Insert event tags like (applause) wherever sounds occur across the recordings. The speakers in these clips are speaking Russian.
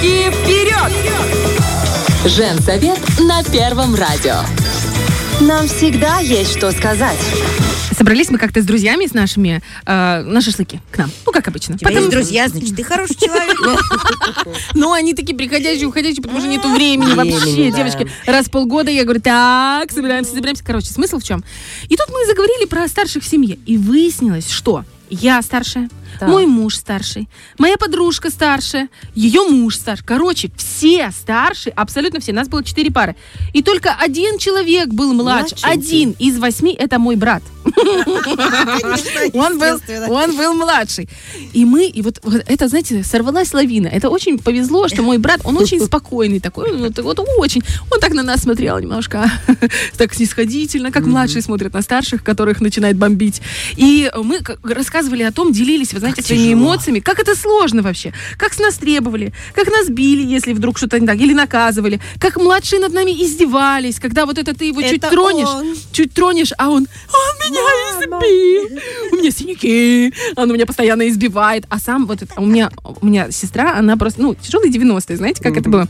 Девочки, вперед! Женсовет на Первом радио. Нам всегда есть что сказать. Собрались мы как-то с друзьями, с нашими, э, на шашлыки к нам. Ну, как обычно. У тебя есть друзья, значит, ты хороший человек. (laughs) Ну, они такие приходящие, уходящие, потому что нету времени вообще, девочки. Раз в полгода я говорю, так, собираемся, собираемся. Короче, смысл в чем? И тут мы заговорили про старших в семье. И выяснилось, что я старшая, мой муж старший, моя подружка старшая, ее муж старший. Короче, все старшие, абсолютно все. Нас было четыре пары. И только один человек был младше. Один из восьми это мой брат. Он был, он был младший. И мы, и вот, это, знаете, сорвалась лавина. Это очень повезло, что мой брат, он очень спокойный такой, вот, вот очень. Он так на нас смотрел немножко (laughs) так снисходительно, как младшие смотрят на старших, которых начинает бомбить. И мы рассказывали о том, делились, вы знаете, своими тяжело. эмоциями, как это сложно вообще, как с нас требовали, как нас били, если вдруг что-то не так, или наказывали, как младшие над нами издевались, когда вот это ты его чуть Это тронешь, он. чуть тронешь, а он, он меня избил, у меня синяки, он меня постоянно избивает, а сам вот это, у меня, у меня сестра, она просто, ну, тяжелые 90-е, знаете, как это было?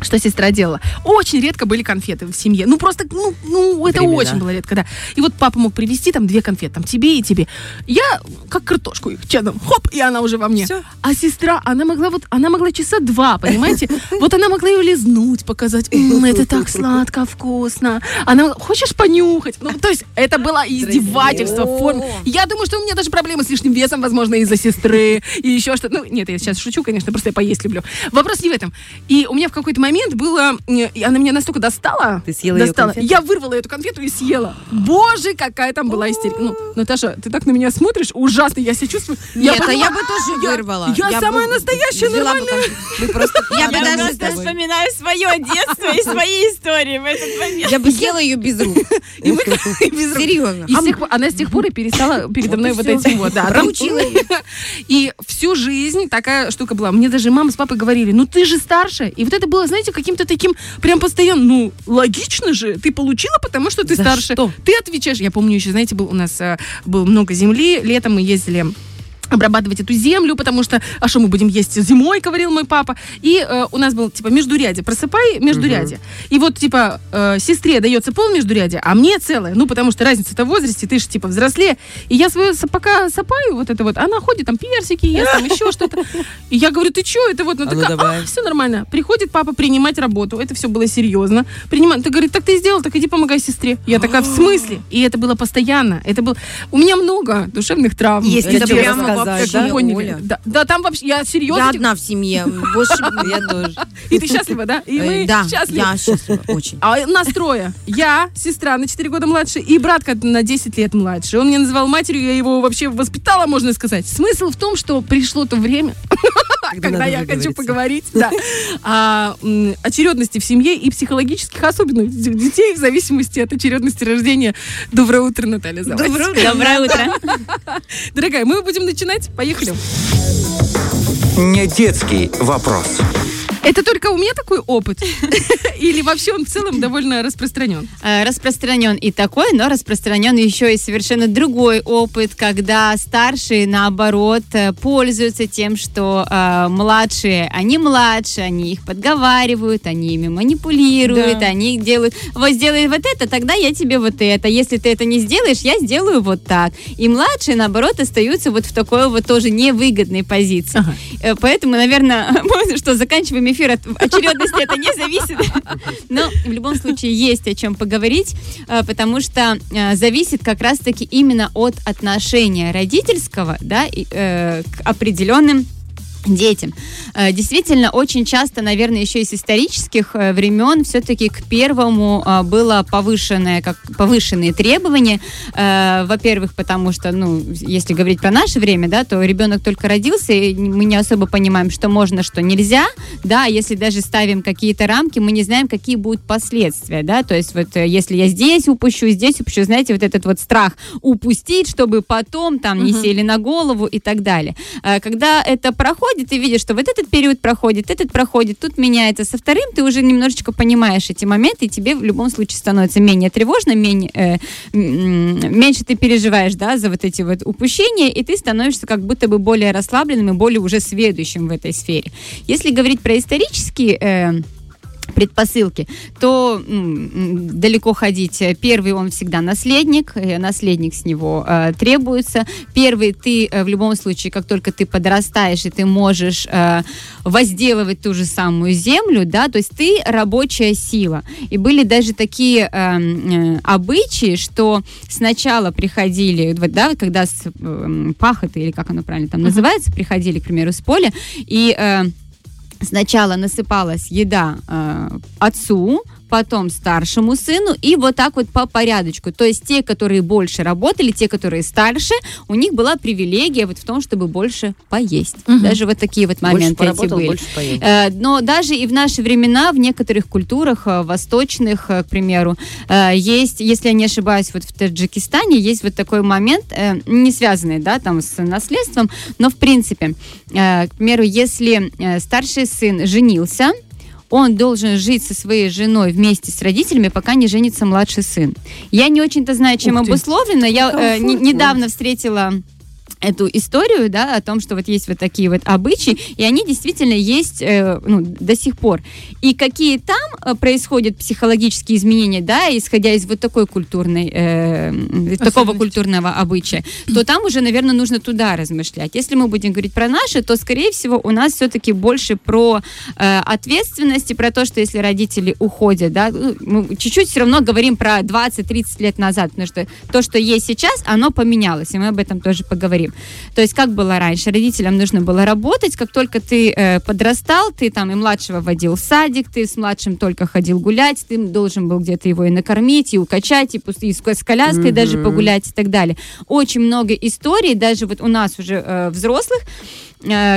Что сестра делала? Очень редко были конфеты в семье. Ну, просто, ну, ну это Времена. очень было редко, да. И вот папа мог привезти там две конфеты, там тебе и тебе. Я как картошку их чадом, хоп, и она уже во мне. Всё. А сестра, она могла вот, она могла часа два, понимаете? (laughs) Вот она могла ее лизнуть, показать, «М, это так сладко, вкусно. Она, хочешь понюхать? Ну, то есть это было издевательство в форме. Я думаю, что у меня даже проблемы с лишним весом, возможно, из-за сестры и еще что-то. Ну, нет, я сейчас шучу, конечно, просто я поесть люблю. Вопрос не в этом. И у меня в какой-то момент было, э, она меня настолько достала. Ты съела достала. конфету? Я вырвала эту конфету и съела. Боже, какая там была истерика. Ну, Наташа, ты так на меня смотришь, ужасно, я себя чувствую. Нет, а поняла, я бы тоже я- вырвала. Я, самая бы настоящая, бы нормальная. Вы просто... (laughs) Я бы Я даже вспоминаю свое детство и свои истории в этот момент. Я бы съела ее без рук. И мы (laughs) без рук. Серьезно. И с тех пор- она с тех пор и перестала (laughs) передо мной вот этим вот. Да, Проучила. И всю жизнь такая штука была. Мне даже мама с папой говорили, ну ты же старше. И вот это было, знаете, каким-то таким прям постоянно, ну, логично же. Ты получила, потому что ты За старше. что? Ты отвечаешь. Я помню еще, знаете, был у нас э, было много земли. Летом мы ездили обрабатывать эту землю, потому что, а что мы будем есть зимой, говорил мой папа. И э, у нас был, типа, междурядье. Просыпай междурядье. И вот, типа, э, сестре дается пол междурядья, а мне целое. Ну, потому что разница-то в возрасте, ты же, типа, взрослее. И я свою пока сапаю, вот это вот, она ходит, там, персики ест, там, еще (laughs) что-то. И я говорю, ты что, это вот, ну, А ну, такая, давай. все нормально. Приходит папа принимать работу. Это все было серьезно. Принимает. Ты говорит, так ты сделал, так иди помогай сестре. Я такая, в смысле? И это было постоянно. Это был... У меня много душевных травм. Есть, Это прямо вообще, да? поняли. Оля. Да, да, там вообще, я серьезно. Я одна в семье. Больше я тоже. (laughs) И ты счастлива, да? И мы Э, Да, счастливы. я счастлива. Очень. А у нас трое. Я, сестра на 4 года младше, и братка на 10 лет младше. Он меня называл матерью, я его вообще воспитала, можно сказать. Смысл в том, что пришло то время, (laughs) когда я хочу поговорить да, о (laughs) м, очередности в семье и психологических особенностях детей в зависимости от очередности рождения. Доброе утро, Наталья Завадь. Доброе утро. (laughs) Дорогая, мы будем начинать. Поехали. Не детский вопрос. Это только у меня такой опыт? (laughs) Или вообще он в целом довольно распространен? Э, Распространен и такой, но распространен еще и совершенно другой опыт, когда старшие, наоборот, э, пользуются тем, что э, младшие, они младше, они их подговаривают, они ими манипулируют, Да. они делают, вот сделай вот это, тогда я тебе вот это. Если ты это не сделаешь, я сделаю вот так. И младшие, наоборот, остаются вот в такой вот тоже невыгодной позиции. Ага. Э, Поэтому, наверное, (laughs) что, заканчиваем эфир от очередности, это не зависит. Но в любом случае есть о чем поговорить, э, потому что э, зависит как раз-таки именно от отношения родительского да, э, к определенным детям. Э, Действительно, очень часто, наверное, еще и с исторических э, времен все-таки к первому э, было повышенное, как повышенные требования. Во-первых, потому что, ну, если говорить про наше время, да, то ребенок только родился, и мы не особо понимаем, что можно, что нельзя, да, если даже ставим какие-то рамки, мы не знаем, какие будут последствия, да, то есть вот если я здесь упущу, здесь упущу, знаете, вот этот вот страх упустить, чтобы потом там не сели на голову и так далее. Когда это проходит, ты видишь, что вот этот период проходит, этот проходит, тут меняется. Со вторым ты уже немножечко понимаешь эти моменты, и тебе в любом случае становится менее тревожно, менее, э, меньше ты переживаешь, да, за вот эти вот упущения, и ты становишься как будто бы более расслабленным и более уже сведущим в этой сфере. Если говорить про исторические э, предпосылки, то м, далеко ходить. Первый он всегда наследник, наследник с него э, требуется. Первый ты э, в любом случае, как только ты подрастаешь и ты можешь э, возделывать ту же самую землю, да, то есть ты рабочая сила. И были даже такие э, э, обычаи, что сначала приходили, да, когда с э, пахоты или как оно правильно там называется, приходили, к примеру, с поля и э, сначала насыпалась еда э, отцу, потом старшему сыну, и вот так вот по порядочку. То есть те, которые больше работали, те, которые старше, у них была привилегия вот в том, чтобы больше поесть. Мгм. Даже вот такие вот Больше моменты эти поработал, были. больше поедет. Э, Но даже и в наши времена в некоторых культурах э, восточных, э, к примеру, есть, если я не ошибаюсь, вот в Таджикистане есть вот такой момент, не связанный, да, там с наследством, но в принципе, к примеру, если старший сын женился, он должен жить со своей женой вместе с родителями, пока не женится младший сын. Я не очень-то знаю, чем обусловлено. Я э, недавно встретила эту историю, да, о том, что вот есть вот такие вот обычаи, и они действительно есть э, ну, до сих пор. И какие там э, происходят психологические изменения, да, исходя из вот такой культурной, э, такого культурного обычая, то там уже, наверное, нужно туда размышлять. Если мы будем говорить про наши, то, скорее всего, у нас все-таки больше про э, ответственность и про то, что если родители уходят, да, ну, мы чуть-чуть все равно говорим про 20-30 лет назад, потому что то, что есть сейчас, оно поменялось, и мы об этом тоже поговорим. То есть как было раньше? Родителям нужно было работать, как только ты э, подрастал, ты там и младшего водил в садик, ты с младшим только ходил гулять, ты должен был где-то его и накормить, и укачать, и, и с, коляской даже погулять и так далее. Очень много историй, даже вот у нас уже э, взрослых,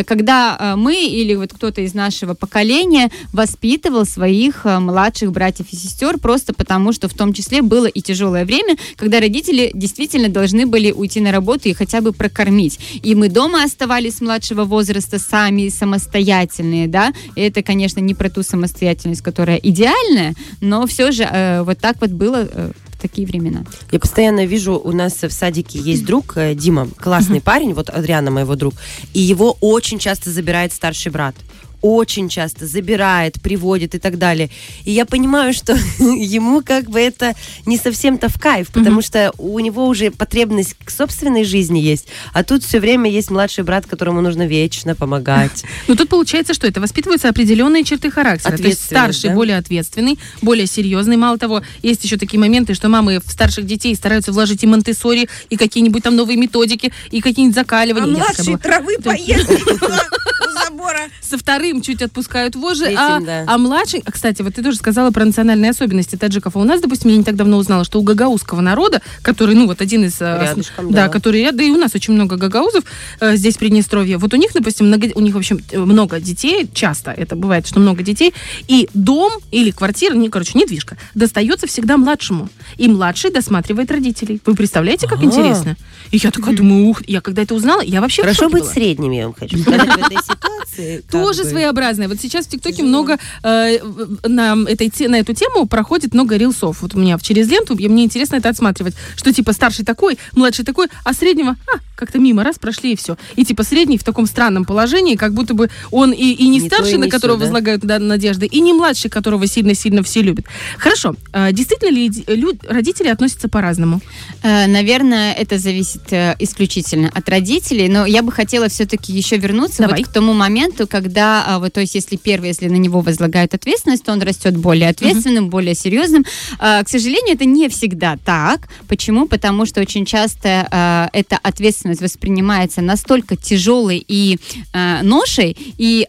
когда э, мы или вот кто-то из нашего поколения воспитывал своих э, младших братьев и сестер просто потому, что в том числе было и тяжелое время, когда родители действительно должны были уйти на работу и хотя бы прокормить. И мы дома оставались с младшего возраста сами самостоятельные, да, и это, конечно, не про ту самостоятельность, которая идеальная, но все же э, вот так вот было э, в такие времена. Я постоянно вижу, у нас в садике есть друг, э, Дима, классный парень, вот Адриана моего друг, и его очень часто забирает старший брат. Очень часто забирает, приводит и так далее. И я понимаю, что (laughs) ему как бы это не совсем-то в кайф, потому что у него уже потребность к собственной жизни есть, а тут все время есть младший брат, которому нужно вечно помогать. (laughs) Ну, тут получается, что это воспитываются определенные черты характера. То есть старший да? более ответственный, более серьезный. Мало того, есть еще такие моменты, что мамы в старших детей стараются вложить и монтессори, и какие-нибудь там новые методики, и какие-нибудь закаливания. А младший травы (laughs) поест забора. Со вторым чуть отпускают вожжи, Третьим, а, да. а младший... а, Кстати, вот ты тоже сказала про национальные особенности таджиков. А у нас, допустим, я не так давно узнала, что у гагаузского народа, который, ну, вот один из... э, Рядышком, да. да. который да и у нас очень много гагаузов э, здесь, в Приднестровье. Вот у них, допустим, много, у них, в общем, много детей, часто это бывает, что много детей, и дом или квартира, не, короче, недвижка, достается всегда младшему. И младший досматривает родителей. Вы представляете, как А. интересно? И я такая думаю, ух, я когда это узнала, я вообще в Хорошо шоке быть была. средним, я вам хочу сказать, в этой ситуации. Как Тоже бы. своеобразное. Вот сейчас в ТикТоке много э, на, этой, на эту тему проходит много рилсов. Вот у меня в через ленту, и мне интересно это отсматривать. Что типа старший такой, младший такой, а среднего а, как-то мимо раз прошли и все. И типа средний в таком странном положении, как будто бы он и, и не, Не старший, и на которого да? возлагают да, надежды, и не младший, которого сильно-сильно все любят. Хорошо. А, действительно ли ди- лю- родители относятся по-разному? Э, Наверное, это зависит э, исключительно от родителей, но я бы хотела все-таки еще вернуться Давай. вот к тому моменту, когда, а, вот, то есть, если первый, если на него возлагают ответственность, то он растет более ответственным, более серьезным. А, К сожалению, это не всегда так. Почему? Потому что очень часто а, эта ответственность воспринимается настолько тяжелой и ношей, и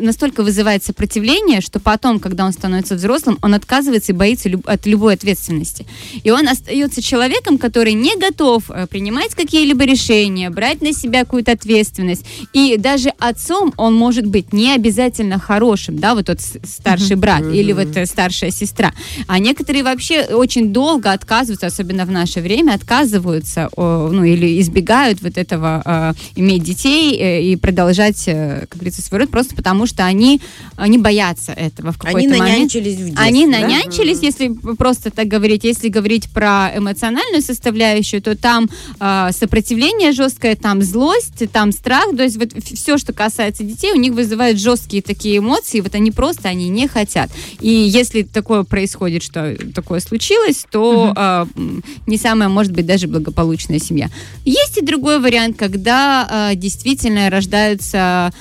настолько вызывает сопротивление, что потом, когда он становится взрослым, он отказывается и боится люб- от любой ответственности. И он остается человеком, который не готов э, принимать какие-либо решения, брать на себя какую-то ответственность. И даже отцом он он может быть не обязательно хорошим, да, вот тот старший брат или вот э, старшая сестра. А некоторые вообще очень долго отказываются, особенно в наше время, отказываются, ну, или избегают вот этого э, иметь детей э, и продолжать, э, как говорится, свой род, просто потому что они, они боятся этого в какой-то Они момент. нанянчились в детстве, Они да? нанянчились, если просто так говорить. Если говорить про эмоциональную составляющую, то там э, сопротивление жесткое, там злость, там страх. То есть вот все, что касается детей, у них вызывает жесткие такие эмоции. Вот они просто, они не хотят. И если такое происходит, что такое случилось, то э, м, не самая, может быть, даже благополучная семья. Есть и другой вариант, когда э, действительно рождаются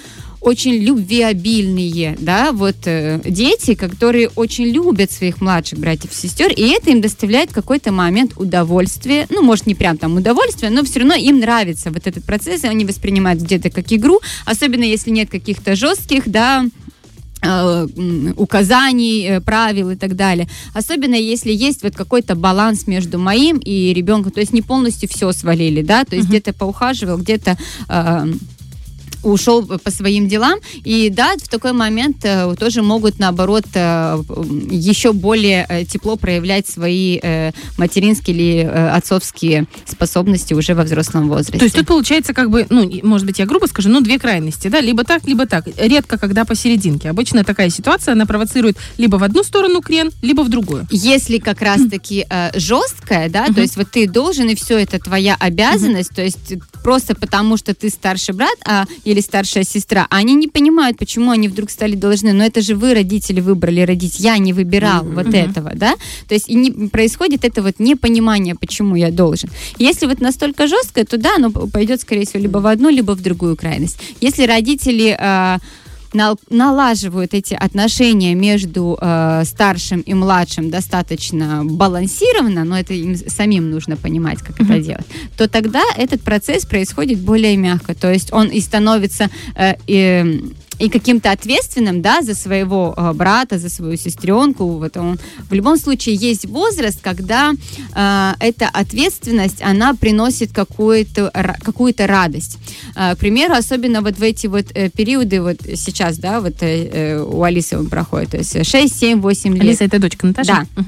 очень любвеобильные, да, вот э, дети, которые очень любят своих младших братьев и сестер, и это им доставляет какой-то момент удовольствие, ну, может, не прям там удовольствие, но все равно им нравится вот этот процесс, и они воспринимают где-то как игру, особенно если нет каких-то жестких, да, э, указаний, э, правил и так далее. Особенно если есть вот какой-то баланс между моим и ребенком, то есть не полностью все свалили, да, то есть где-то поухаживал, где-то э, ушел по своим делам. И да, в такой момент э, тоже могут, наоборот, э, еще более э, тепло проявлять свои материнские или отцовские способности уже во взрослом возрасте. То есть тут получается как бы, ну, может быть, я грубо скажу, ну, две крайности, да, либо так, либо так. Редко, когда посерединке. Обычно такая ситуация, она провоцирует либо в одну сторону крен, либо в другую. Если как раз-таки э, жесткая, да, то есть вот ты должен, и все это твоя обязанность, то есть просто потому, что ты старший брат а, или старшая сестра, они не понимают, почему они вдруг стали должны. Но это же вы, родители, выбрали родить. Я не выбирал вот этого, да? То есть и не, происходит это вот непонимание, почему я должен. Если вот настолько жесткое, то да, оно пойдет, скорее всего, либо в одну, либо в другую крайность. Если родители нал- налаживают эти отношения между э, старшим и младшим достаточно балансированно, но это им самим нужно понимать, как это делать, то тогда этот процесс происходит более мягко. То есть он и становится э, и, и каким-то ответственным, да, за своего э, брата, за свою сестренку. Вот он. В любом случае есть возраст, когда э, эта ответственность, она приносит какую-то, какую-то радость. Э, к примеру, особенно вот в эти вот э, периоды, вот сейчас, да, вот э, э, у Алисы он проходит, то есть 6, 7, 8 лет. Алиса, это дочка Наташа? Да.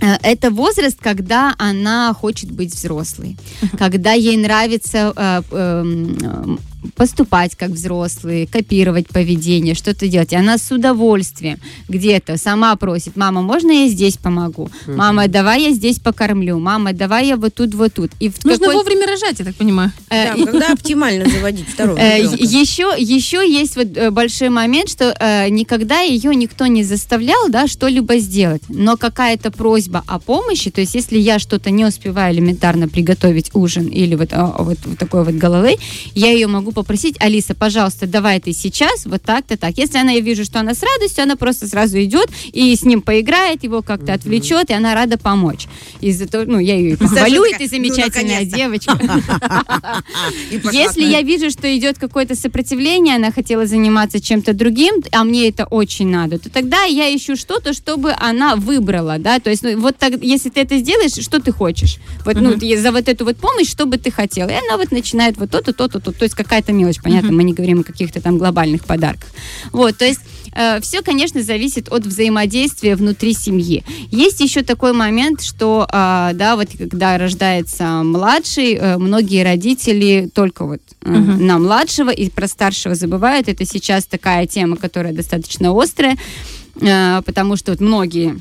Э, Это возраст, когда она хочет быть взрослой, когда ей нравится э, эм, э, поступать как взрослые, копировать поведение, что-то делать. И она с удовольствием где-то сама просит, мама, можно я здесь помогу? Мама, давай я здесь покормлю. Мама, давай я вот тут, вот тут. И в Нужно какой- вовремя рожать, я так понимаю. э, Да, когда оптимально заводить второго Э? Еще, еще есть вот э, большой момент, что никогда ее никто не заставлял, да, что-либо сделать. Но какая-то просьба о помощи, то есть если я что-то не успеваю элементарно приготовить ужин или вот, а, вот, вот такой вот головой, я ее могу попросить, Алиса, пожалуйста, давай ты сейчас вот так-то так. Если она, я вижу, что она с радостью, она просто сразу идет и с ним поиграет, его как-то отвлечет, и она рада помочь. Из-за того, ну, я ее и похвалю, и такая, ты «Ну, замечательная наконец-то». девочка. (laughs) (laughs) И Если я вижу, что идет какое-то сопротивление, она хотела заниматься чем-то другим, а мне это очень надо, то тогда я ищу что-то, чтобы она выбрала, да, то есть, ну, вот так, если ты это сделаешь, что ты хочешь? Вот, ну, за вот эту вот помощь, что бы ты хотела? И она вот начинает вот то-то, то-то, то, то есть какая-то мелочь, понятно, мы не говорим о каких-то там глобальных подарках. Вот, то есть все, конечно, зависит от взаимодействия внутри семьи. Есть еще такой момент, что, а, да, вот когда рождается младший, э, многие родители только вот э, на младшего и про старшего забывают. Это сейчас такая тема, которая достаточно острая, э, потому что вот многие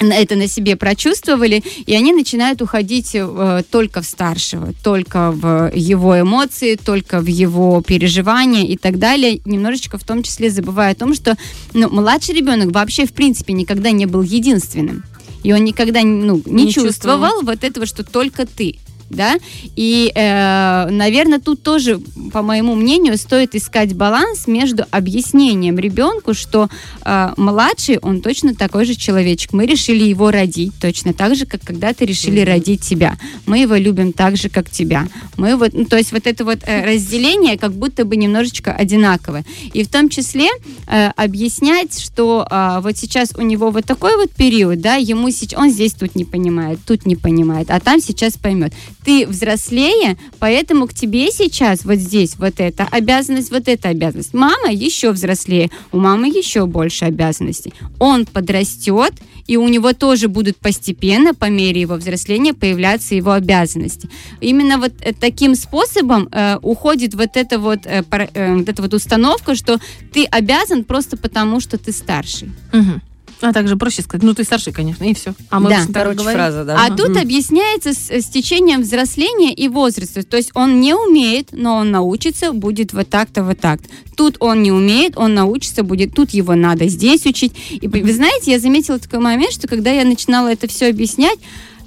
на- это на себе прочувствовали, и они начинают уходить э, только в старшего, только в его эмоции, только в его переживания и так далее, немножечко в том числе забывая о том, что ну, младший ребенок вообще в принципе никогда не был единственным. И он никогда ну, не, Не чувствовал. чувствовал вот этого, что только ты. Да? И, э, наверное, тут тоже, по моему мнению, стоит искать баланс между объяснением ребенку, что э, младший, он точно такой же человечек. Мы решили его родить точно так же, как когда-то решили родить тебя. Мы его любим так же, как тебя. Мы вот, ну, то есть вот это вот э, разделение как будто бы немножечко одинаковое. И в том числе э, объяснять, что э, вот сейчас у него вот такой вот период, да, ему сейчас, он здесь тут не понимает, тут не понимает, а там сейчас поймет. Ты взрослее, поэтому к тебе сейчас вот здесь вот эта обязанность, вот эта обязанность. Мама еще взрослее, у мамы еще больше обязанностей. Он подрастет, и у него тоже будут постепенно, по мере его взросления, появляться его обязанности. Именно вот э, таким способом э, уходит вот эта вот, э, э, вот эта вот установка, что ты обязан просто потому, что ты старший. Мгм. А также проще сказать, ну ты старший, конечно, и все. А мы Да. Короче, говорим. фраза, да. А тут объясняется с, с течением взросления и возраста. То есть он не умеет, но он научится, будет вот так-то, вот так. Тут он не умеет, он научится, будет тут его надо здесь учить. И вы знаете, я заметила такой момент, что когда я начинала это все объяснять,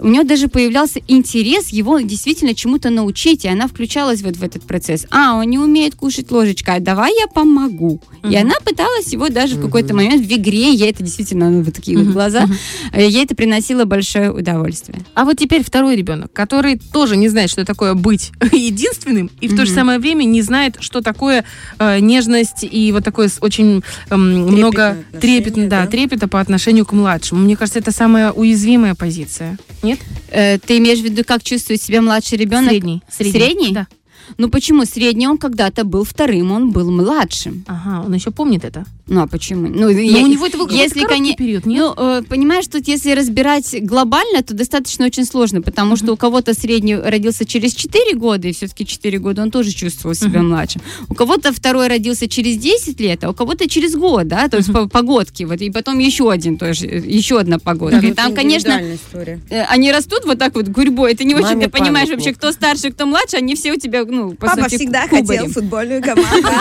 у нее даже появлялся интерес его действительно чему-то научить, и она включалась вот в этот процесс. А, он не умеет кушать ложечкой, а давай я помогу. И Мгм. она пыталась его даже в какой-то момент в игре, ей это действительно, ну, вот такие вот Мгм, глаза, э, ей это приносило большое удовольствие. А вот теперь второй ребенок, который тоже не знает, что такое быть (laughs) единственным, и в то же самое время не знает, что такое э, нежность и вот такое очень эм, много трепетно, да, да? трепета по отношению к младшему. Мне кажется, это самая уязвимая позиция. Нет? Э, ты имеешь в виду, как чувствует себя младший ребенок? Средний. Средний? Да. Ну почему? Средний он когда-то был вторым, он был младшим. Ага, он еще помнит это. Ну а почему? Ну, Но у него это если короткий коне- период, нет? Ну, э, понимаешь, тут если разбирать глобально, то достаточно очень сложно, потому что у кого-то средний родился через 4 года, и все-таки 4 года он тоже чувствовал себя Мгм. младшим. У кого-то второй родился через 10 лет, а у кого-то через год, да, то есть по погодке, вот, и потом еще один тоже, э, еще одна погодка. и там, конечно, история. э, они растут вот так вот гурьбой, ты не очень ты понимаешь памятник. вообще, кто старше, кто младше, они все у тебя, ну, по Папа сути, всегда кубарем. хотел футбольную команду. (laughs)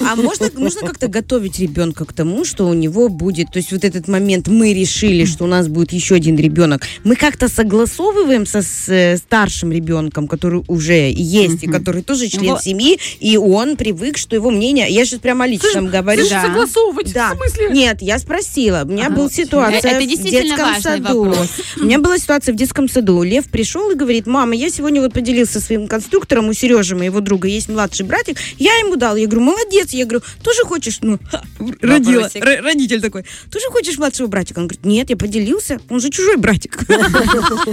А можно, можно как-то готовить ребенка к тому, что у него будет, то есть вот этот момент, мы решили, что у нас будет еще один ребенок, мы как-то согласовываем со с, э, старшим ребенком, который уже есть, и который тоже член семьи, и он привык, что его мнение, я сейчас прямо о личном говорю. Слушай, да. согласовывать, Да. в смысле? Нет, я спросила. У меня Ага. была ситуация Это в действительно детском саду. вопрос. У меня была ситуация в детском саду. Лев пришел и говорит, мама, я сегодня вот поделился своим конструктором, у Сережи, моего друга, есть младший братик, я ему дал. Я говорю, молодец. Я говорю, тоже хочешь? Ну, ха, родила. Р- родитель такой, тоже хочешь младшего братика? Он говорит, нет, я поделился, он же чужой братик. (laughs)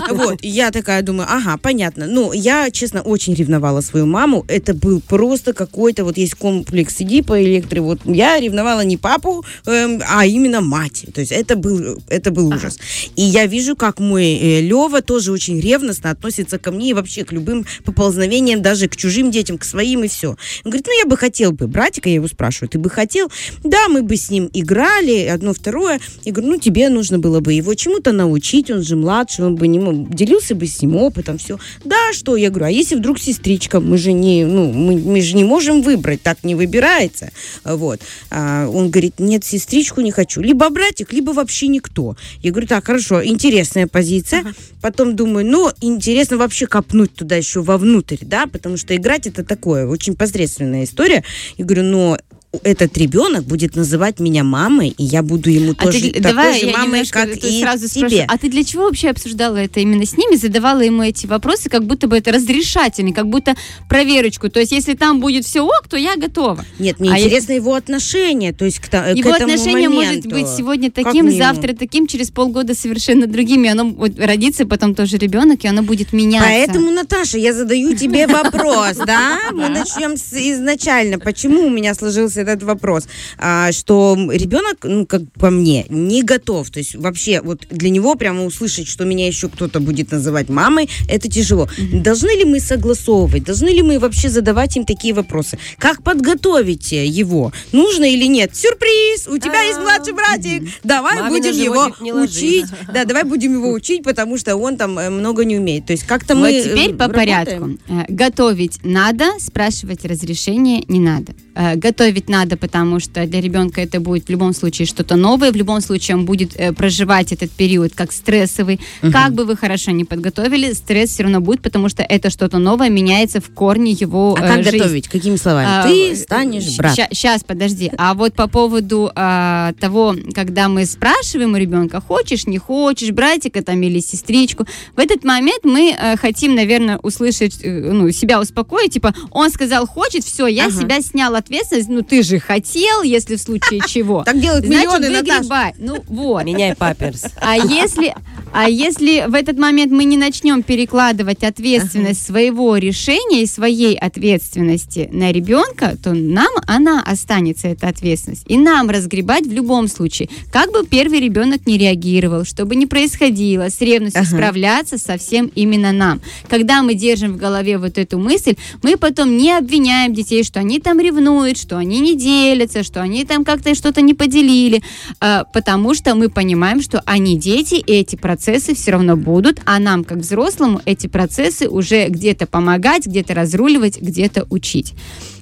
Вот, я такая думаю, ага, понятно. Ну, я, честно, очень ревновала свою маму. Это был просто какой-то, вот есть комплекс Эдипа, электро. Вот я ревновала не папу, эм, а именно мать. То есть это был, это был ужас. И я вижу, как мой э, Лева тоже очень ревностно относится ко мне и вообще к любым поползновениям, даже к чужим детям, к своим и все. Он говорит, ну я бы хотел бы братика, я его спрашиваю, ты бы хотел? Да, мы бы с ним играли, одно, второе. Я говорю, ну тебе нужно было бы его чему-то научить, он же младший, он бы не мог- делился бы с ним опытом, все. Да, что? Я говорю, а если вдруг сестричка, мы же не, ну, мы, мы же не можем выбрать, так не выбирается. Вот. А он говорит, нет, сестричку не хочу. Либо братик, либо вообще никто. Я говорю, так, хорошо, интересная позиция. Потом думаю, ну, интересно вообще копнуть туда еще вовнутрь, да, потому что играть это такое, очень посредственная история. Я говорю, но этот ребенок будет называть меня мамой, и я буду ему А тоже ты, такой давай же я мамой, немножко как и сразу тебе. спрошу, а ты для чего вообще обсуждала это именно с ними, задавала ему эти вопросы, как будто бы это разрешательный, как будто проверочку, то есть если там будет все ок, то я готова. Нет, мне А я- интересно его отношение, то есть к, та- к Его этому отношение моменту. может быть сегодня таким, завтра таким, через полгода совершенно другим, и оно вот родится потом тоже ребенок, и оно будет меняться. Поэтому, Наташа, я задаю тебе вопрос, да? (laughs) Мы начнем изначально. Почему у меня сложился этот вопрос? А, что ребенок, ну, как по мне, не готов. То есть вообще вот для него прямо услышать, что меня еще кто-то будет называть мамой, это тяжело. Должны ли мы согласовывать? Должны ли мы вообще задавать им такие вопросы? Как подготовить э, его? Нужно или нет? Сюрприз! У тебя есть младший братик! Давай будем его учить. (laughs) Да, давай будем его учить, потому что он там э, много не умеет. То есть как-то мы теперь э, по работаем. порядку. Готовить надо, спрашивать разрешение не надо. Готовить надо, потому что для ребенка это будет в любом случае что-то новое, в любом случае он будет э, проживать этот период как стрессовый. Как бы вы хорошо не подготовили, стресс все равно будет, потому что это что-то новое меняется в корне его А э, как жизни. готовить? Какими словами? А, Ты э, станешь брат. Сейчас, подожди. А вот по поводу а, того, когда мы спрашиваем у ребенка, хочешь, не хочешь, братика там или сестричку, в этот момент мы э, хотим, наверное, услышать, э, ну, себя успокоить, типа, он сказал, хочет, все, я Ага. себя снял ответственность, ну, ты же хотел, если в случае (laughs) чего. Так делают Значит, миллионы, Наташа. выгребай. Ну, вот. Меняй паперс. А если, А если в этот момент мы не начнем перекладывать ответственность своего решения и своей ответственности на ребенка, то нам она останется, эта ответственность. И нам разгребать в любом случае. Как бы первый ребенок не реагировал, что бы ни происходило, с ревностью Ага. справляться со всем именно нам. Когда мы держим в голове вот эту мысль, мы потом не обвиняем детей, что они там ревнуют, что они не делятся, что они там как-то что-то не поделили, а, потому что мы понимаем, что они дети, и эти процессы все равно будут, а нам, как взрослому, эти процессы уже где-то помогать, где-то разруливать, где-то учить.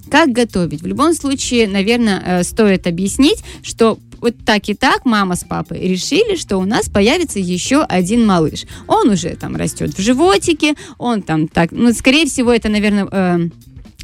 Как готовить? В любом случае, наверное, э, стоит объяснить, что вот так и так мама с папой решили, что у нас появится еще один малыш. Он уже там растет в животике, он там так, ну, скорее всего, это, наверное, э,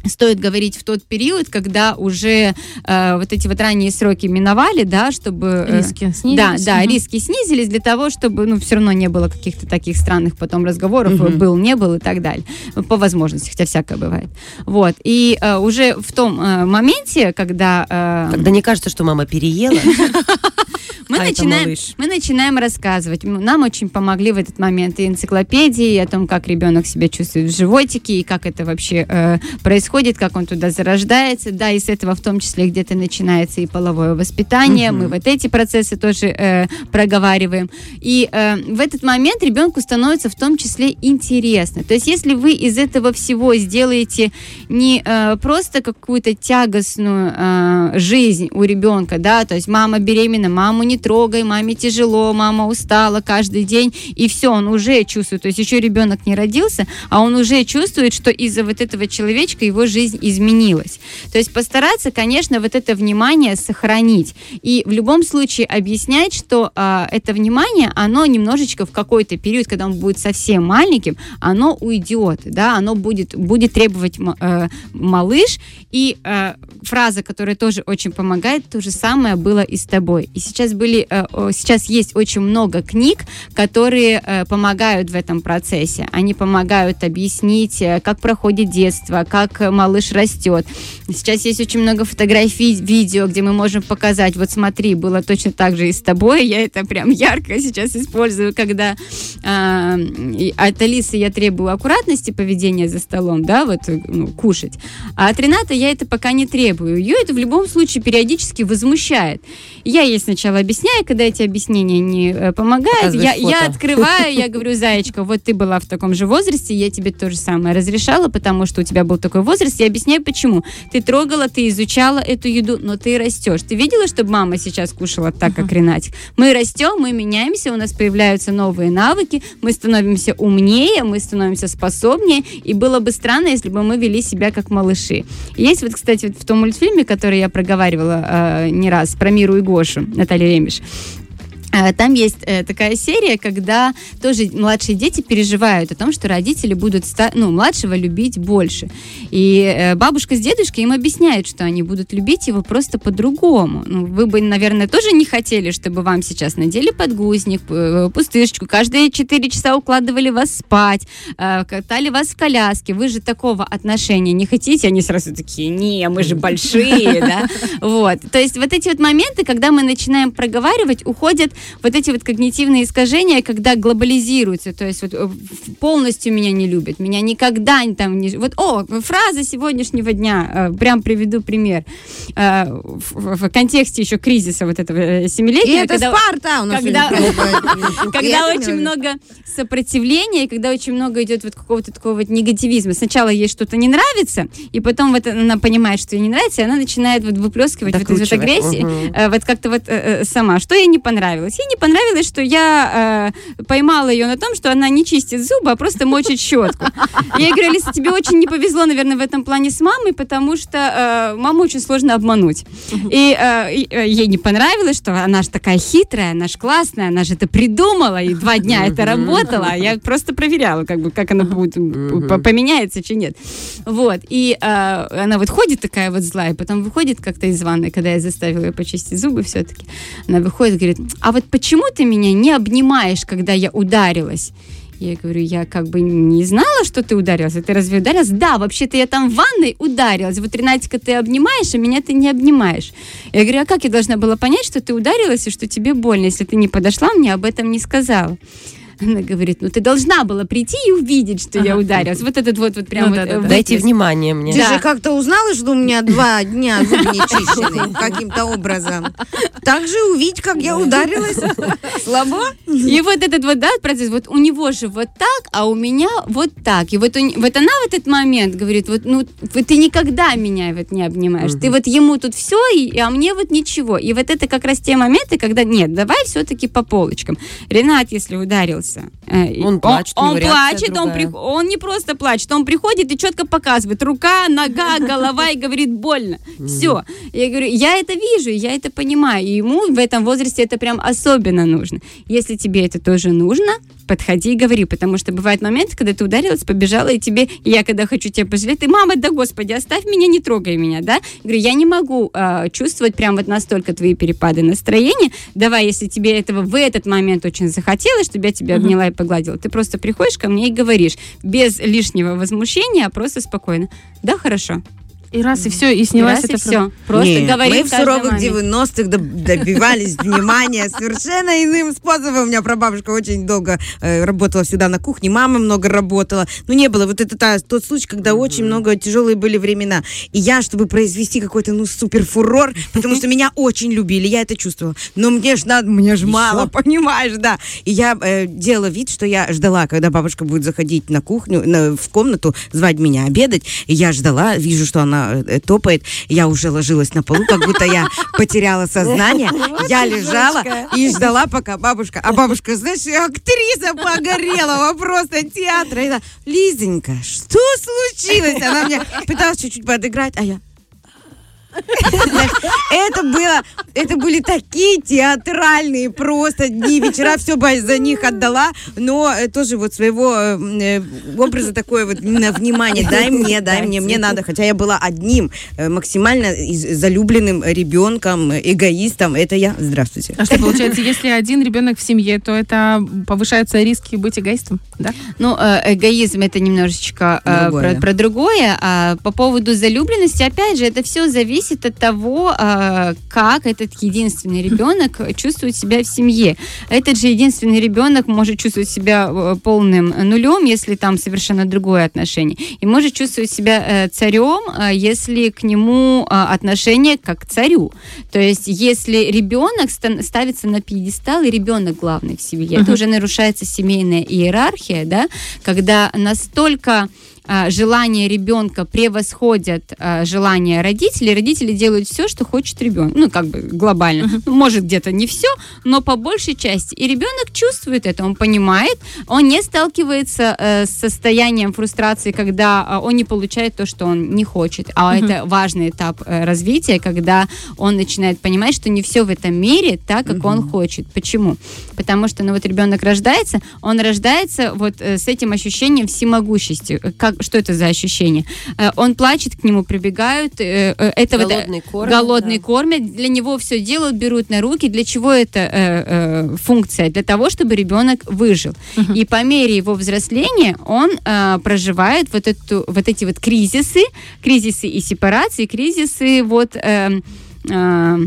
стоит говорить в тот период, когда уже э, вот эти вот ранние сроки миновали, да, чтобы... э, Риски снизились. да, да, Мгм. риски снизились для того, чтобы, ну, все равно не было каких-то таких странных потом разговоров, Мгм. был, не был и так далее. По возможности, хотя всякое бывает. Вот. И э, уже в том э, моменте, когда... э, Когда не кажется, что мама переела. (laughs) мы, А, начинаем, мы начинаем рассказывать. Нам очень помогли в этот момент и энциклопедии, и о том, как ребенок себя чувствует в животике, и как это вообще э, происходит, как он туда зарождается. Да, и с этого в том числе где-то начинается и половое воспитание. Мы вот эти процессы тоже э, проговариваем. И э, в этот момент ребенку становится в том числе интересно. То есть если вы из этого всего сделаете не э, просто какую-то тягостную э, жизнь у ребенка, да, то есть мама беременна, маму не трогай, маме тяжело, мама устала каждый день, и все, он уже чувствует, то есть еще ребенок не родился, а он уже чувствует, что из-за вот этого человечка его жизнь изменилась. То есть постараться, конечно, вот это внимание сохранить. И в любом случае объяснять, что а, это внимание, оно немножечко в какой-то период, когда он будет совсем маленьким, оно уйдет, да, оно будет, будет требовать э, малыш. И э, фраза, которая тоже очень помогает, то же самое было и с тобой. И сейчас были, э, о, сейчас есть очень много книг, которые э, помогают в этом процессе. Они помогают объяснить, э, как проходит детство, как э, малыш растет. Сейчас есть очень много фотографий, видео, где мы можем показать, вот смотри, было точно так же и с тобой. Я это прям ярко сейчас использую, когда и от Алисы я требую аккуратности поведения за столом, да, вот ну, кушать. А от Рената я это пока не требую. Ее это в любом случае периодически возмущает. Я ей сначала объясняю, когда эти объяснения не э, помогают, я, я открываю, я говорю, зайчка, вот ты была в таком же возрасте, я тебе то же самое разрешала, потому что у тебя был такой возраст. Я объясняю, почему. Ты трогала, ты изучала эту еду, но ты растешь. Ты видела, чтобы мама сейчас кушала так, как Ренатик? Мы растем, мы меняемся, у нас появляются новые навыки, мы становимся умнее, мы становимся способнее, и было бы странно, если бы мы вели себя как малыши. Есть вот, кстати, вот в том мультфильме, который я проговаривала э, не раз, про Миру и Гошу, Наталья Ремеш, Э, Там есть э, такая серия, когда тоже младшие дети переживают о том, что родители будут ну, младшего любить больше. И э, бабушка с дедушкой им объясняют, что они будут любить его просто по-другому. Ну, вы бы, наверное, тоже не хотели, чтобы вам сейчас надели подгузник, э, пустышечку, каждые 4 часа укладывали вас спать, катали вас в коляске. Вы же такого отношения не хотите? Они сразу такие, не, мы же большие, да? (laughs) Вот. То есть вот эти вот моменты, когда мы начинаем проговаривать, уходят вот эти вот когнитивные искажения, когда глобализируются, то есть вот э, полностью меня не любят, меня никогда не там не... Вот, о, фраза сегодняшнего дня, э, прям приведу пример. Э, В, контексте еще кризиса вот этого э, И это когда- Спарта у нас. когда- (laughs) когда очень много сопротивления, и когда очень много идет вот какого-то такого вот негативизма. Сначала ей что-то не нравится, и потом вот она понимает, что ей не нравится, и она начинает вот выплескивать вот эту вот э, вот как-то вот сама. Что ей не понравилось? Ей не понравилось, что я э, поймала ее на том, что она не чистит зубы, а просто мочит щетку. Я ей говорю, Алиса, тебе очень не повезло, наверное, в этом плане с мамой, потому что э, маму очень сложно обмануть. И э, э, ей не понравилось, что она же такая хитрая, она же классная, она же это придумала, и два дня это работало. а Я просто проверяла, как бы, как она будет, поменяется, чи нет. Вот. И э, она вот ходит такая вот злая, потом выходит как-то из ванной, когда я заставила ее почистить зубы все-таки. Она выходит и говорит, а вот почему ты меня не обнимаешь, когда я ударилась? Я говорю, я как бы не знала, что ты ударилась. Ты разве ударилась? Да, вообще-то я там в ванной ударилась. Вот Ренатика ты обнимаешь, а меня ты не обнимаешь. Я говорю, а как я должна была понять, что ты ударилась и что тебе больно, если ты не подошла, мне об этом не сказала? (laughs) Она говорит, ну ты должна была прийти и увидеть, что я ударилась. Вот этот вот, вот прям Ну вот, да, да, э, да. Дайте выплеск. внимание мне. Ты Да. же как-то узнала, что у меня (laughs) два дня зубы не чищены каким-то образом. Так же увидеть, как я ударилась. Слабо? И вот этот вот, да, процесс, вот у него же вот так, а у меня вот так. И вот, вот она в этот момент говорит, вот, ну, вот ты никогда меня вот не обнимаешь. Ты вот ему тут все, и, а мне вот ничего. И вот это как раз те моменты, когда, нет, давай все-таки по полочкам. Ренат, если ударился, э, и Он плачет, он, реакция плачет, он, прих- он не просто плачет, он приходит и четко показывает, рука, нога, (laughs) голова, и говорит, больно. Все. Я говорю, я это вижу, я это понимаю. И ему в этом возрасте это прям особенно нужно. Если тебе это тоже нужно, подходи и говори, потому что бывают моменты, когда ты ударилась, побежала, и тебе, я когда хочу тебя пожалеть, ты, мама, да господи, оставь меня, не трогай меня, да? Говорю, я не могу а, чувствовать прям вот настолько твои перепады настроения. Давай, если тебе этого в этот момент очень захотелось, чтобы я тебя обняла и погладила, ты просто приходишь ко мне и говоришь без лишнего возмущения, а просто спокойно. Да, хорошо. И раз, и все, и И снялась раз, и это все. Просто Не, говорим мы в суровых маме. 90-х доб- добивались (laughs) внимания совершенно иным способом. У меня прабабушка очень долго э, работала всегда на кухне, мама много работала. Ну, не было. Вот это та- тот случай, когда очень много тяжелые были времена. И я, чтобы произвести какой-то, ну, супер фурор, потому что меня очень любили, я это чувствовала. Но мне ж надо, мне ж мало, понимаешь, да. И я э, делала вид, что я ждала, когда бабушка будет заходить на кухню, на- в комнату, звать меня обедать. И я ждала, вижу, что она э, топает. Я уже ложилась на полу, как будто я потеряла сознание. Я лежала и ждала, пока бабушка... А бабушка, знаешь, актриса погорелого просто театра. И она, Лизонька, что случилось? Она мне пыталась чуть-чуть подыграть, а я... Это было, это были такие театральные просто дни, вечера, все бы за них отдала, но э, тоже вот своего э, э, образа такое вот именно внимание, дай мне, дай мне, мне надо, хотя я была одним максимально залюбленным ребенком, эгоистом, это я, здравствуйте. А что получается, если один ребенок в семье, то это повышаются риски быть эгоистом, да? Ну, эгоизм это немножечко Другое. про, про другое. А по поводу залюбленности, опять же, это все зависит от того, э, как этот единственный ребенок чувствует себя в семье. Этот же единственный ребенок может чувствовать себя э, полным нулем, если там совершенно другое отношение. И может чувствовать себя э, царем, э, если к нему отношение как к царю. То есть, если ребенок ставится на пьедестал, и ребенок главный в семье, это уже нарушается семейная иерархия, да, когда настолько а, желания ребенка превосходят а, желания родителей, родители делают все, что хочет ребенок. Ну, как бы глобально. Ну, Может, где-то не все, но по большей части. И ребенок чувствует это, он понимает, он не сталкивается э, с состоянием фрустрации, когда а, он не получает то, что он не хочет. А это важный этап э, развития, когда он начинает понимать, что не все в этом мире так, как он хочет. Почему? Потому что, ну вот ребенок рождается, он рождается вот э, с этим ощущением всемогущести. Как, что это за ощущение? Э, он плачет, к нему прибегают, э, э, это вот, э, Голодный кормят, голодный да. кормят, для него все делают, берут на руки. Для чего это э, э, функция? Для того, чтобы ребенок выжил. И по мере его взросления он э, проживает вот, эту, вот эти вот кризисы, кризисы и сепарации, кризисы вот... эм, э,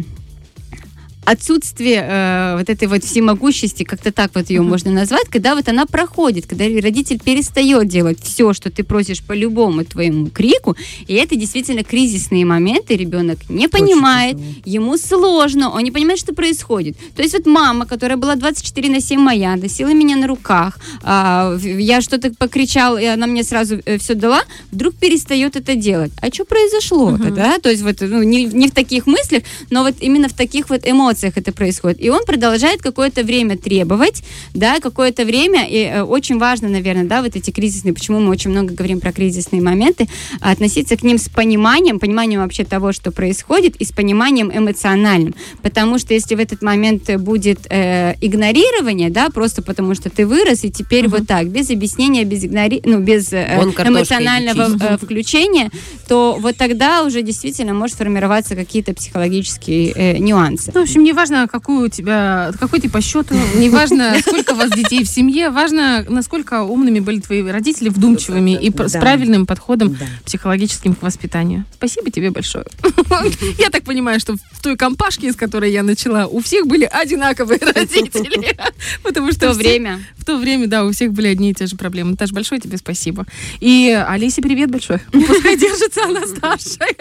отсутствие э, вот этой вот всемогущести, как-то так вот ее можно назвать, когда вот она проходит, когда родитель перестает делать все, что ты просишь по любому твоему крику, и это действительно кризисные моменты, ребенок не понимает, ему сложно, он не понимает, что происходит. То есть вот мама, которая была 24 на 7 моя, носила меня на руках, в- я что-то покричала, и она мне сразу все дала, вдруг перестает это делать. А что произошло-то, да? То есть вот ну, не, не в таких мыслях, но вот именно в таких вот эмоциях это происходит. И он продолжает какое-то время требовать, да, какое-то время, и э, очень важно, наверное, да, вот эти кризисные, почему мы очень много говорим про кризисные моменты, относиться к ним с пониманием, пониманием вообще того, что происходит, и с пониманием эмоциональным. Потому что если в этот момент будет э, игнорирование, да, просто потому что ты вырос, и теперь вот так, без объяснения, без игнори... ну, без э, эмоционального э, включения, то вот тогда уже действительно может формироваться какие-то психологические э, нюансы. Ну, в общем, общем, не важно, какой у тебя, какой ты по счету, не важно, (laughs) сколько у вас детей в семье, важно, насколько умными были твои родители, вдумчивыми и с правильным подходом Да. психологическим к воспитанию. Спасибо тебе большое. (laughs) Я так понимаю, что в той компашке, с которой я начала, у всех были одинаковые (laughs) родители. Потому В что то все- время. В то время, да, у всех были одни и те же проблемы. Наташа, большое тебе спасибо. И Алисе привет большой. Пускай держится она старшая.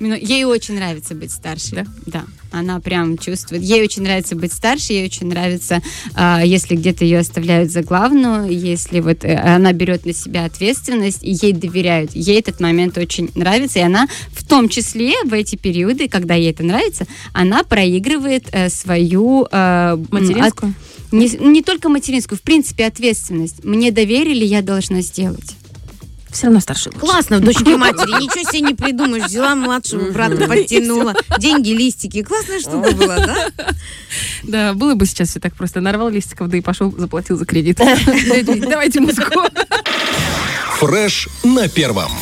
Ну, Ей очень нравится быть старше. Да. Она прям чувствует. Ей очень нравится быть старше, ей очень нравится, а, если где-то ее оставляют за главную, если вот э, она берет на себя ответственность, и ей доверяют. Ей этот момент очень нравится, и она в том числе в эти периоды, когда ей это нравится, она проигрывает э, свою... э, Материнскую? от- не, не только материнскую, в принципе, ответственность. Мне доверили, я должна сделать. Все равно старший лучше. Классно в дочке матери, ничего себе не придумаешь. Взяла младшего брата, подтянула. Деньги, листики. Классная штука была, да? Да, было бы сейчас все так просто. Нарвал листиков, да и пошел, заплатил за кредит. (laughs) Давайте музыку. Фреш на первом.